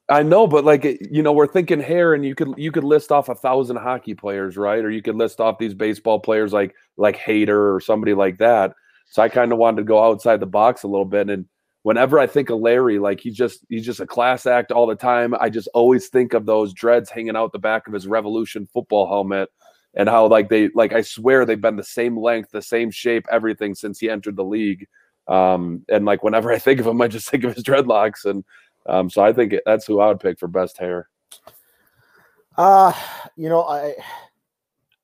I know, but like you know, we're thinking hair, and you could you could list off a thousand hockey players, right? Or you could list off these baseball players like like Hader or somebody like that. So I kind of wanted to go outside the box a little bit. And whenever I think of Larry, like he's just he's just a class act all the time. I just always think of those dreads hanging out the back of his Revolution football helmet, and how like they like I swear they've been the same length, the same shape, everything since he entered the league. Um, and like whenever I think of him, I just think of his dreadlocks and. Um, so I think that's who I would pick for best hair. Uh, you know, I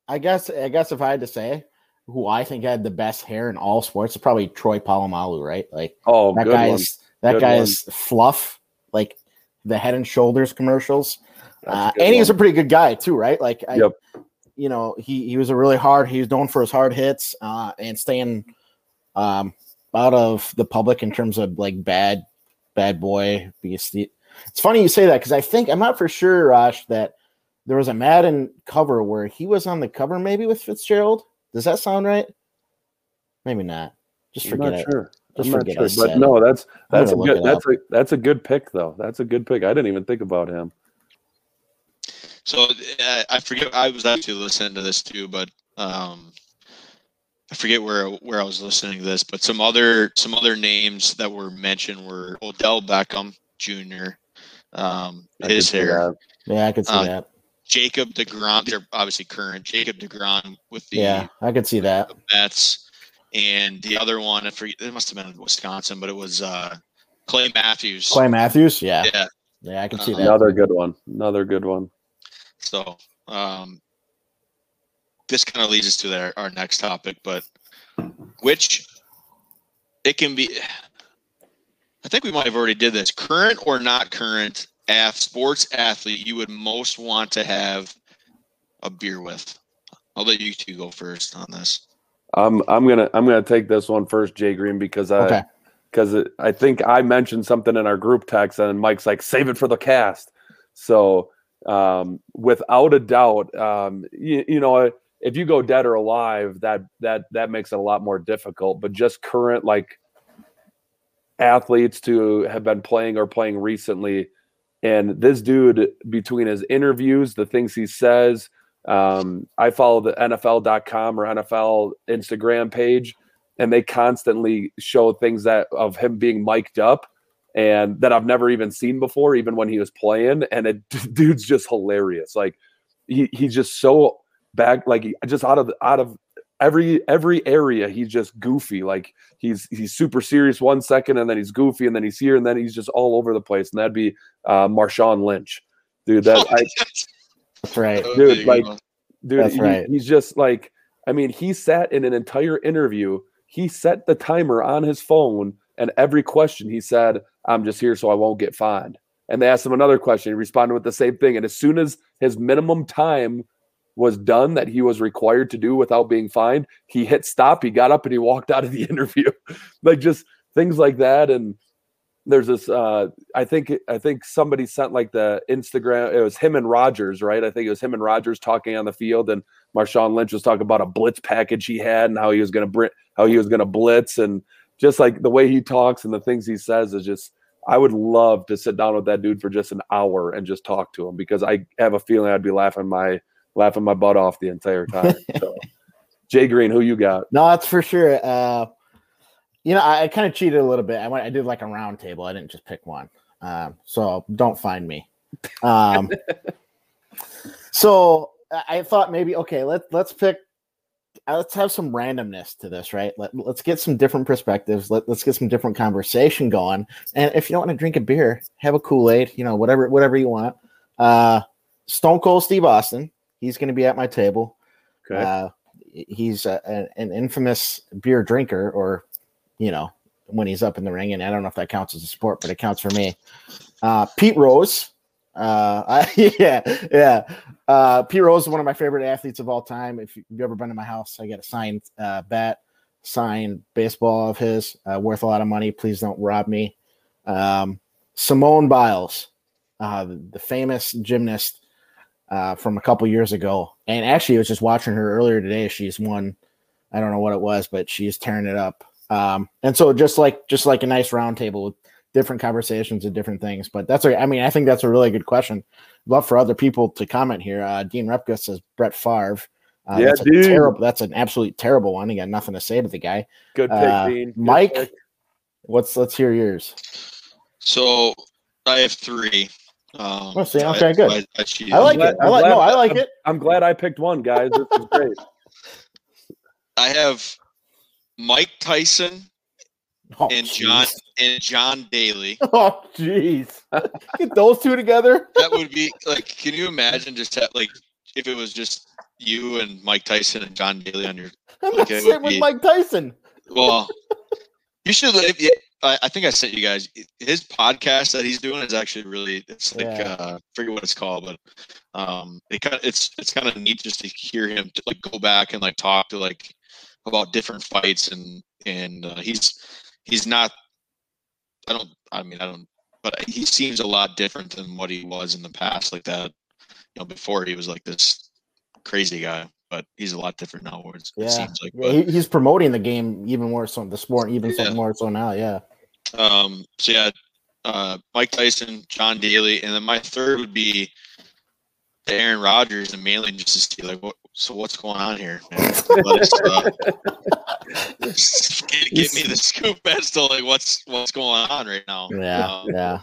I guess I guess if I had to say who I think had the best hair in all sports, it's probably Troy Polamalu, right? Like Oh, that one. guy's that Good guy's fluff, like the head and shoulders commercials. Uh, and he's a pretty good guy too, right? Like I, Yep. you know, he he was a really hard. He was known for his hard hits uh, and staying um out of the public in terms of like bad bad boy. It's funny you say that because I think I'm not for sure, Rosh, that there was a Madden cover where he was on the cover, maybe with Fitzgerald. Does that sound right? Maybe not. Just I'm forget not it. sure. Just I'm not forget sure. But no, that's that's a good that's a that's a good pick though. That's a good pick. I didn't even think about him. So uh, I forget. I was actually listening to this too, but um, I forget where where I was listening to this. But some other some other names that were mentioned were Odell Beckham Jr. Um, I his hair, that. Yeah, I could see Uh, that. Jacob Degrom. They're obviously current. Jacob Degrom with the Yeah, I could see that. the Mets, and the other one I forget. It must have been in Wisconsin, but it was uh, Clay Matthews. Clay Matthews. Yeah, Yeah. yeah, I can see Uh, that. Another good one. Another good one. So um, this kind of leads us to our, our next topic, but which it can be. I think we might have already did this. Current or not current ath, sports athlete you would most want to have a beer with. I'll let you two go first on this. I'm I'm gonna I'm gonna take this one first, Jay Green, because I Okay. because I think I mentioned something in our group text, and Mike's like, "Save it for the cast." So, um, without a doubt, um, you, you know, if you go dead or alive, that that that makes it a lot more difficult. But just current like athletes to have been playing or playing recently, and this dude between his interviews, the things he says. Um, I follow the NFL.com or NFL Instagram page and they constantly show things that of him being mic'd up and that I've never even seen before, even when he was playing. And it dude's just hilarious. Like he he's just so back, like just out of out of every every area, he's just goofy. Like he's he's super serious one second, and then he's goofy, and then he's here, and then he's just all over the place. And that'd be uh Marshawn Lynch. Dude, that I That's right. Oh, Dude, there like- dude That's he- right. he's just like i mean he sat in an entire interview he set the timer on his phone and every question he said i'm just here so i won't get fined and they asked him another question he responded with the same thing and as soon as his minimum time was done that he was required to do without being fined he hit stop he got up and he walked out of the interview. Like just things like that. And there's this uh i think i think somebody sent like the instagram it was him and rogers right? I think it was him and rogers talking on the field and marshawn lynch was talking about a blitz package he had and how he was to br- how he was to blitz. And just like the way he talks and the things he says is just i would love to sit down with that dude for just an hour and just talk to him because i have a feeling i'd be laughing my laughing my butt off the entire time so jay green who you got No, that's for sure. Uh, you know, I, I kind of cheated a little bit. I went, I did like a round table. I didn't just pick one. Um, so don't find me. Um, so I- thought maybe okay, let let's pick. uh, Let's have some randomness to this, right? Let, let's get some different perspectives. Let, let's get some different conversation going. And if you don't want to drink a beer, have a Kool Aid, you know, whatever, whatever you want. Uh, Stone Cold Steve Austin, he's going to be at my table. Okay. Uh, he's a, an, an infamous beer drinker, or you know, when he's up in the ring, and I don't know if that counts as a sport, but it counts for me. Uh, Pete Rose. Uh, I, yeah, yeah. Uh, Pete Rose is one of my favorite athletes of all time. If you've ever been to my house, I got a signed uh, bat, signed baseball of his, uh, worth a lot of money. Please don't rob me. Um, Simone Biles, uh, the famous gymnast uh, from a couple years ago. And actually, I was just watching her earlier today. She's won, I don't know what it was, but she's tearing it up. Um, and so just like just like a nice roundtable with different conversations and different things. But that's a, I mean, I think that's a really good question. Love for other people to comment here. Uh, Dean Repka says Brett Favre. Uh, Yeah, that's a dude. terrible. That's an absolute terrible one. You got nothing to say to the guy. Good pick, Uh, Dean. Good Mike? pick. What's let's hear yours. So I have three. Um, Oh, see, I- okay, good. I, I. I like glad- it. I I'm like. glad- No, I like it. I'm glad I picked one, guys. This is great. I have Mike Tyson Oh, and John and John Daly. Oh, jeez. Get those two together. That would be like. Can you imagine just have, like if it was just you and Mike Tyson and John Daly on your? I'm not Okay, it sitting with be- Mike Tyson. Well, you should. live. yeah, I, I think I sent you guys his podcast that he's doing is actually really. It's like Yeah. uh, I forget what it's called, but um, it kind of it's it's kind of neat just to hear him to, like go back and like talk to like about different fights and and uh, he's he's not. I don't. I mean, I don't. But he seems a lot different than what he was in the past, like that. You know, before he was like this crazy guy, but he's a lot different now. It, Yeah, seems like. yeah but, he's promoting the game even more so. The sport even so more so now. Yeah. Um, so yeah, uh, Mike Tyson, John Daly, and then my third would be Aaron Rodgers and Malin just to see like what. So what's going on here? Us, uh, get, get me the scoop as to like what's what's going on right now. Yeah. Um, yeah.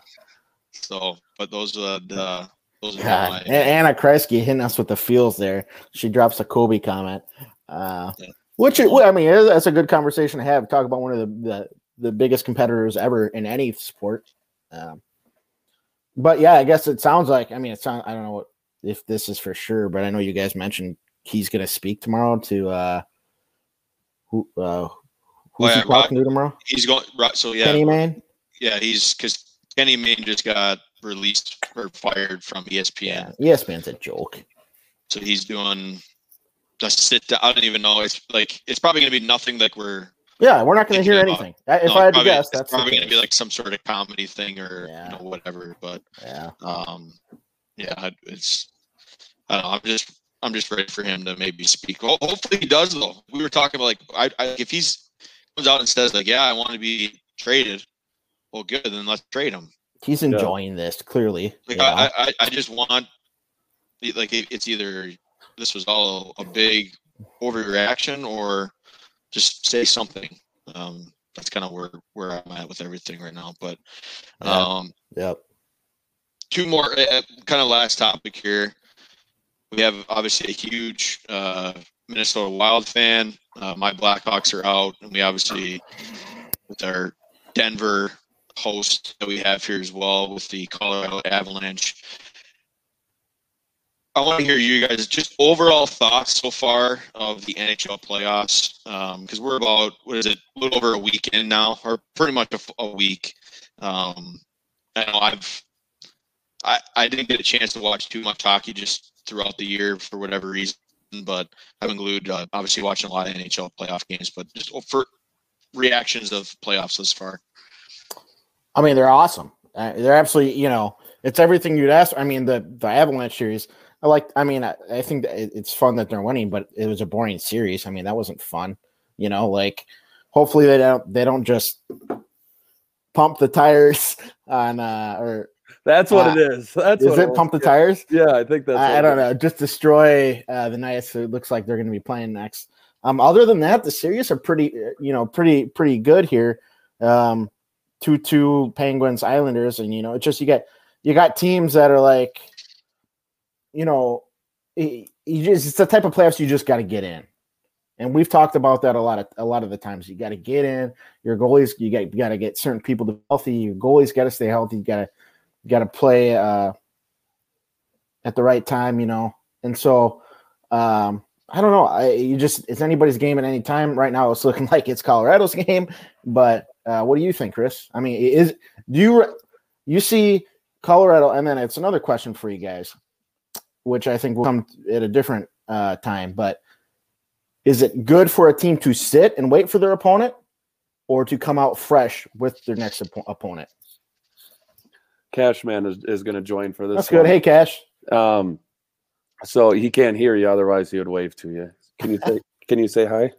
So, but those are the those are my. Anna Kreisky hitting us with the feels there. She drops a Kobe comment. Uh, Yeah. which I mean, that's a good conversation to have. Talk about one of the the, the biggest competitors ever in any sport. Um, but yeah, I guess it sounds like. I mean, it sounds. I don't know what, if this is for sure, but I know you guys mentioned he's going to speak tomorrow to uh, who uh, who's Oh, he yeah, talking to tomorrow? He's going right. So yeah, Kenny Mayne. yeah, he's because Kenny Mayne just got released or fired from ESPN. Yeah, ESPN's a joke. So he's doing just sit down. I don't even know. It's like it's probably gonna be nothing like we're. Yeah, we're not going to hear Thinking about- anything. If no, I had to guess, that's probably gonna be like some sort of comedy thing or Yeah. you know whatever. But yeah. um, yeah, it's. I don't know. I'm just I'm just ready for him to maybe speak. Well, hopefully he does though. We were talking about like I, I if he's comes out and says like yeah I want to be traded. Well, good. Then let's trade him. He's enjoying this clearly. Like you know? I, I, I just want like it- it's either this was all a big overreaction or just say something. Um, that's kind of where where I'm at with everything right now. But Yeah. um, Yep. two more uh, kind of last topic here. We have obviously a huge uh, Minnesota Wild fan. Uh, my Blackhawks are out, and we obviously with our Denver host that we have here as well with the Colorado Avalanche. I want to hear you guys just overall thoughts so far of the NHL playoffs because we're about what is it a little over a weekend now, or pretty much a week. Um, I know I've I, I didn't get a chance to watch too much hockey just throughout the year for whatever reason, but I've included uh, obviously watching a lot of NHL playoff games, but just for reactions of playoffs thus far. I mean, they're awesome. Uh, they're absolutely, you know, it's everything you'd ask. I mean, the the Avalanche series. I like. I mean, I, I think that it's fun that they're winning, but it was a boring series. I mean, that wasn't fun. You know, like hopefully they don't they don't just pump the tires on uh or That's what Uh, it is. That's is what it was. pump the Yeah. tires? Yeah, I think that's. I, I it don't know. Just destroy uh, the Knights. It looks like they're going to be playing next. Um, other than that, the series are pretty, uh, you know, pretty pretty good here. Um, two two Penguins Islanders, and you know, it's just you got you got teams that are like, you know, just it's the type of playoffs you just got to get in. And we've talked about that a lot of a lot of the times. You got to get in. Your goalies, you got got to get certain people to healthy. Your goalies got to stay healthy. You got to got to play uh, at the right time, you know. And so, um, I don't know. I you just it's anybody's game at any time. Right now, it's looking like it's Colorado's game. But uh, what do you think, Chris? I mean, is do you you see Colorado? And then it's another question for you guys, which I think will come at a different uh, time. But is it good for a team to sit and wait for their opponent, or to come out fresh with their next op- opponent? Cashman is, is going to join for this. That's good. Hey, Cash. Um, so he can't hear you, otherwise he would wave to you. Can you say? can you say hi?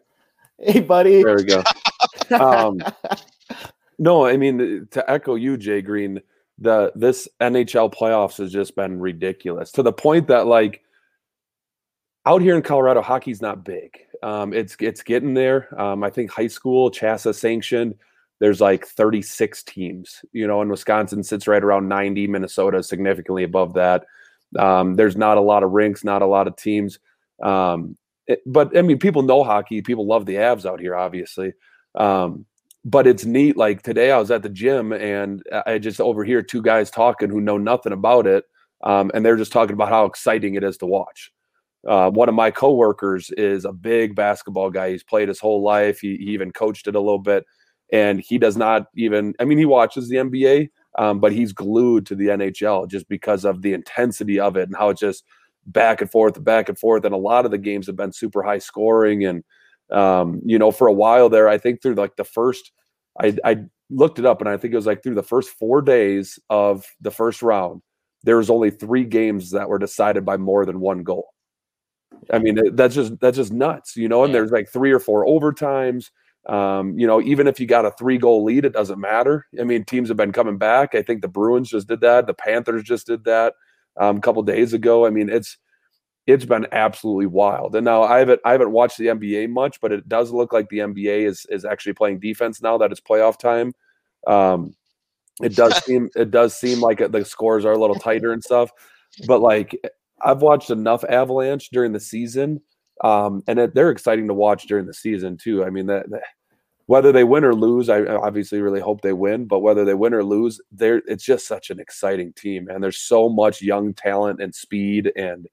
Hey, buddy. There we go. um, no, I mean to echo you, Jay Green. The this NHL playoffs has just been ridiculous to the point that like out here in Colorado, hockey's not big. Um, it's it's getting there. Um, I think high school CHSAA sanctioned. There's like 36 teams. You know, and Wisconsin sits right around 90. Minnesota significantly above that. Um, there's not a lot of rinks, not a lot of teams. Um, it, but I mean, people know hockey. People love the Avs out here, obviously. Um, but it's neat. Like today, I was at the gym and I just overhear two guys talking who know nothing about it, um, and they're just talking about how exciting it is to watch. Uh, one of my coworkers is a big basketball guy. He's played his whole life. He, he even coached it a little bit, and he does not even. I mean, he watches the NBA, um, but he's glued to the NHL just because of the intensity of it and how it just back and forth, back and forth. And a lot of the games have been super high scoring. And, um, you know, for a while there, I think through like the first, I, I looked it up and I think it was like through the first four days of the first round, there was only three games that were decided by more than one goal. I mean, that's just that's just nuts, you know. And there's like three or four overtimes. Um, you know, even if you got a three goal lead, it doesn't matter. I mean, teams have been coming back. I think the Bruins just did that. The Panthers just did that um, a couple days ago. I mean, it's it's been absolutely wild. And now I haven't I haven't watched the NBA much, but it does look like the NBA is is actually playing defense now that it's playoff time. Um, it does seem it does seem like the scores are a little tighter and stuff. But like I've watched enough Avalanche during the season um, and it, they're exciting to watch during the season too. I mean that, that, whether they win or lose, I obviously really hope they win. But whether they win or lose, they're it's just such an exciting team, and there's so much young talent and speed, and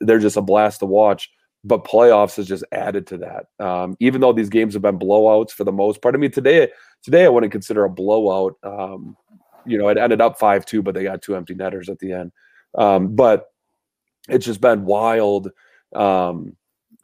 they're just a blast to watch. But playoffs has just added to that. Um, even though these games have been blowouts for the most part. I mean, today today I wouldn't consider a blowout. Um, you know, it ended up five two, but they got two empty netters at the end. Um, but it's just been wild. Um,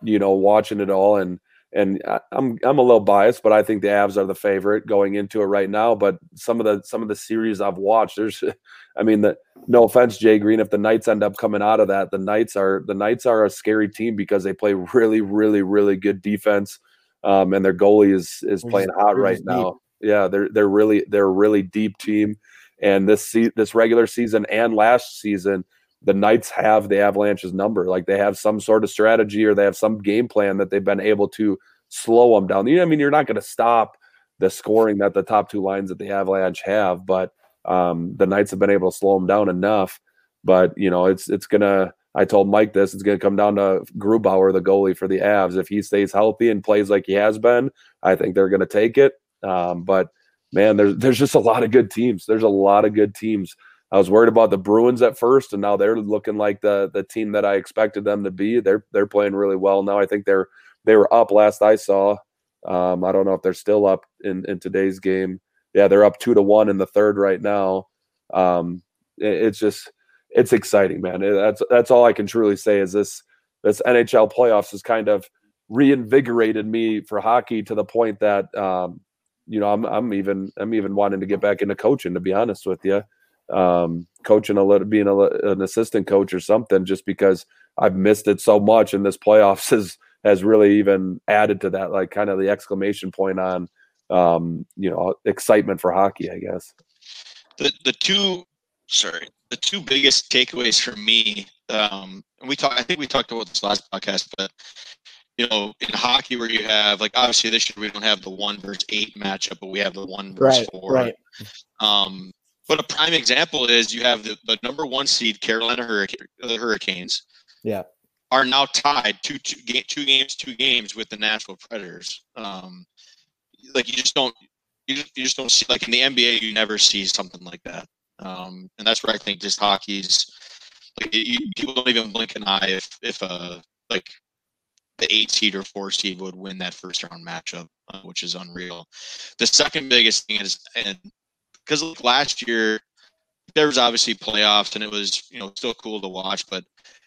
you know, watching it all and and I'm I'm a little biased, but I think the Avs are the favorite going into it right now. But some of the some of the series I've watched, there's, I mean, the no offense, Jay Green, if the Knights end up coming out of that, the Knights are the Knights are a scary team because they play really, really, really good defense, um, and their goalie is is playing hot right now. Yeah, they're they're really they're a really deep team, and this se- this regular season and last season the Knights have the Avalanche's number. Like they have some sort of strategy or they have some game plan that they've been able to slow them down. You know, I mean, you're not going to stop the scoring that the top two lines that the Avalanche have, but um, the Knights have been able to slow them down enough. But you know, it's it's gonna. I told Mike this. It's gonna come down to Grubauer, the goalie for the Avs. If he stays healthy and plays like he has been, I think they're gonna take it. Um, but man, there's there's just a lot of good teams. There's a lot of good teams. I was worried about the Bruins at first, and now they're looking like the the team that I expected them to be. They're they're playing really well now. I think they're they were up last I saw. Um, I don't know if they're still up in in today's game. Yeah, they're up two to one in the third right now. Um, it, it's just it's exciting, man. It, that's that's all I can truly say is this this NHL playoffs has kind of reinvigorated me for hockey to the point that um, you know I'm I'm even I'm even wanting to get back into coaching. To be honest with you um, coaching a little, being a, an assistant coach or something, just because I've missed it so much, and this playoffs has has really even added to that, like kind of the exclamation point on, um, you know, excitement for hockey, I guess. The the two, sorry, the two biggest takeaways for me, um, and we talked, I think we talked about this last podcast, but you know, in hockey where you have like obviously this year we don't have the one versus eight matchup, but we have the one versus right, four. Right. Um, but a prime example is you have the, the number one seed Carolina Hurricane, the Hurricanes. Yeah. Are now tied two, two, two games, two games with the Nashville Predators. Um, like you just don't, you just, you just don't see like in the NBA, you never see something like that. Um, and that's where I think just hockey's like you, people don't even blink an eye if if uh like the eight seed or four seed would win that first round matchup, uh, which is unreal. The second biggest thing is, and because last year there was obviously playoffs and it was you know still cool to watch, but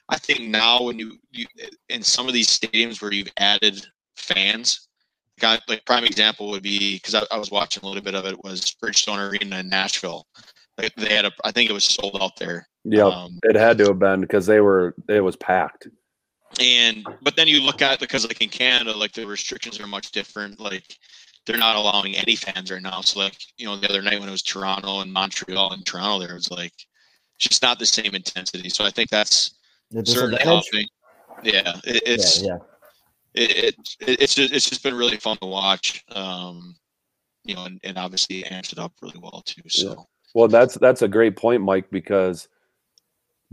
I think now when you, you in some of these stadiums where you've added fans, got like prime example would be because I, I, was watching a little bit of it was Bridgestone Arena in Nashville. They had a, I think it was sold out there. Yeah, um, it had to have been because they were it was packed. And but then you look at because like in Canada, like the restrictions are much different. Like they're not allowing any fans right now. So like you know the other night when it was Toronto and Montreal and Toronto, there was like just not the same intensity. So I think that's certainly helping. Yeah, it, it's yeah, yeah. It, it, it's just it's just been really fun to watch. Um, you know, and, and obviously it up really well too. So. Yeah. Well, that's that's a great point, Mike, because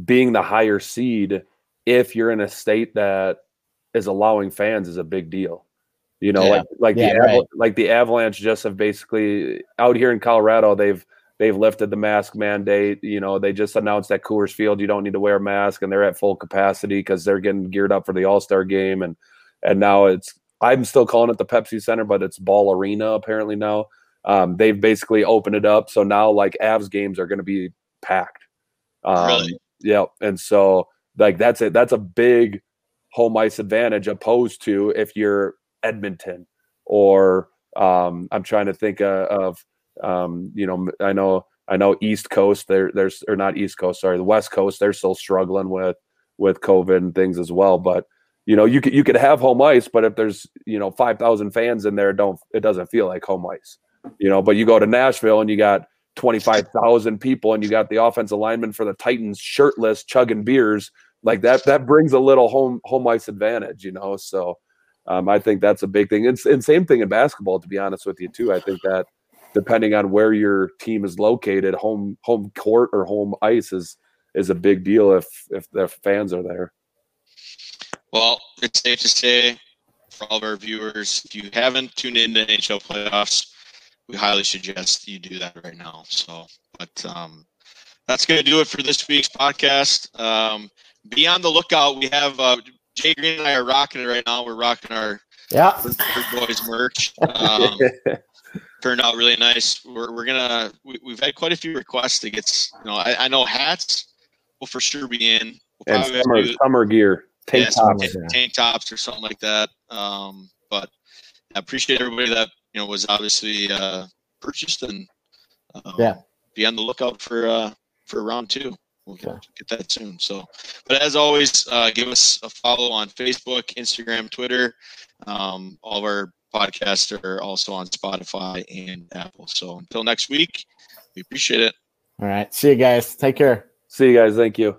being the higher seed, if you're in a state that is allowing fans, is a big deal. You know, yeah. like like yeah, the right. like the Avalanche just have basically out here in Colorado, they've they've lifted the mask mandate. You know, they just announced at Coors Field you don't need to wear a mask, and they're at full capacity because they're getting geared up for the All Star game, and and now it's I'm still calling it the Pepsi Center, but it's Ball Arena apparently now. Um, they've basically opened it up, so now like Avs games are going to be packed. Um, really? Yeah, and so like that's it. That's a big home ice advantage opposed to if you're Edmonton or um, I'm trying to think uh, of um, you know I know I know East Coast there there's or not East Coast sorry the West Coast they're still struggling with with COVID and things as well but you know you could you could have home ice but if there's you know 5,000 fans in there don't it doesn't feel like home ice you know but you go to Nashville and you got 25,000 people and you got the offensive lineman for the Titans shirtless chugging beers like that that brings a little home home ice advantage you know so um, I think that's a big thing and, and same thing in basketball to be honest with you too I think that depending on where your team is located home home court or home ice is is a big deal if if the fans are there well it's safe to say for all of our viewers if you haven't tuned in to NHL playoffs we highly suggest you do that right now. So, but um, that's going to do it for this week's podcast. Um, be on the lookout. We have uh, Jay Green and I are rocking it right now. We're rocking our yeah boys merch. Um, turned out really nice. We're, we're gonna we, have had quite a few requests to get. You know, I, I know hats will for sure be in. We'll and summer, do, summer gear, tank yeah, tops, tank, tank tops or something like that. Um, but I appreciate everybody that you know was obviously uh, purchased and um, yeah, be on the lookout for uh, for round two. We'll okay. get, that soon. So, but as always, uh, give us a follow on Facebook, Instagram, Twitter. Um, all of our podcasts are also on Spotify and Apple. So until next week, we appreciate it. All right. See you guys. Take care. See you guys. Thank you.